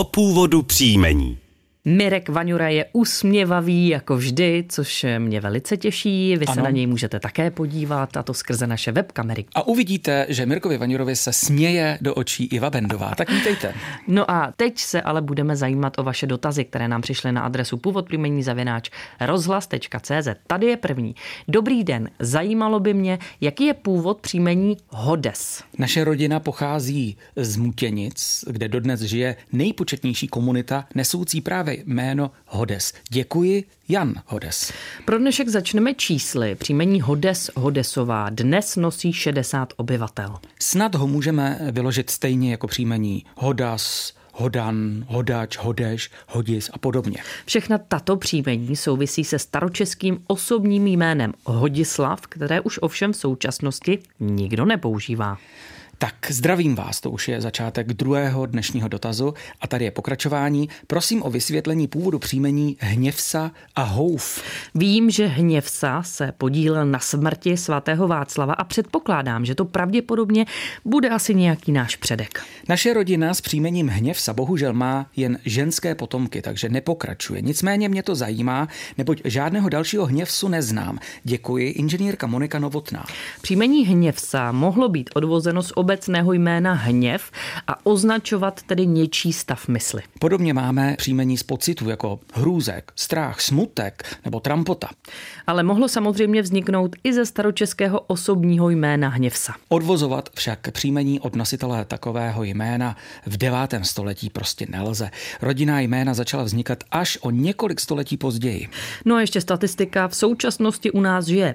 o původu příjmení. Mirek Vaňura je usměvavý jako vždy, což mě velice těší. Vy ano. se na něj můžete také podívat, a to skrze naše webkamery. A uvidíte, že Mirkovi Vaňurovi se směje do očí Iva Bendová. Tak vítejte. No a teď se ale budeme zajímat o vaše dotazy, které nám přišly na adresu původ příjmení zavináč rozhlas.cz. Tady je první. Dobrý den, zajímalo by mě, jaký je původ příjmení Hodes. Naše rodina pochází z Mutěnic, kde dodnes žije nejpočetnější komunita nesoucí právě jméno Hodes. Děkuji, Jan Hodes. Pro dnešek začneme čísly. Příjmení Hodes Hodesová dnes nosí 60 obyvatel. Snad ho můžeme vyložit stejně jako příjmení Hodas, Hodan, Hodač, Hodeš, Hodis a podobně. Všechna tato příjmení souvisí se staročeským osobním jménem Hodislav, které už ovšem v současnosti nikdo nepoužívá. Tak zdravím vás, to už je začátek druhého dnešního dotazu a tady je pokračování. Prosím o vysvětlení původu příjmení Hněvsa a Houf. Vím, že Hněvsa se podílel na smrti svatého Václava a předpokládám, že to pravděpodobně bude asi nějaký náš předek. Naše rodina s příjmením Hněvsa bohužel má jen ženské potomky, takže nepokračuje. Nicméně mě to zajímá, neboť žádného dalšího Hněvsu neznám. Děkuji, inženýrka Monika Novotná. Příjmení Hněvsa mohlo být odvozeno z ob obecného jména hněv a označovat tedy něčí stav mysli. Podobně máme příjmení z pocitu jako hrůzek, strach, smutek nebo trampota. Ale mohlo samozřejmě vzniknout i ze staročeského osobního jména hněvsa. Odvozovat však příjmení od nositele takového jména v 9. století prostě nelze. Rodinná jména začala vznikat až o několik století později. No a ještě statistika. V současnosti u nás žije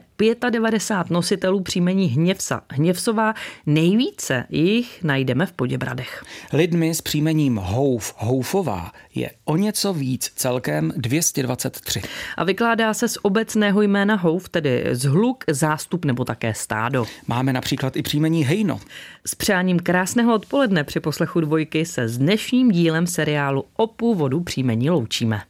95 nositelů příjmení hněvsa. Hněvsová nejvíc Více jich najdeme v Poděbradech. Lidmi s příjmením Houf, Houfová je o něco víc, celkem 223. A vykládá se z obecného jména Houf, tedy zhluk, zástup nebo také stádo. Máme například i příjmení Hejno. S přáním krásného odpoledne při poslechu dvojky se s dnešním dílem seriálu o původu příjmení loučíme.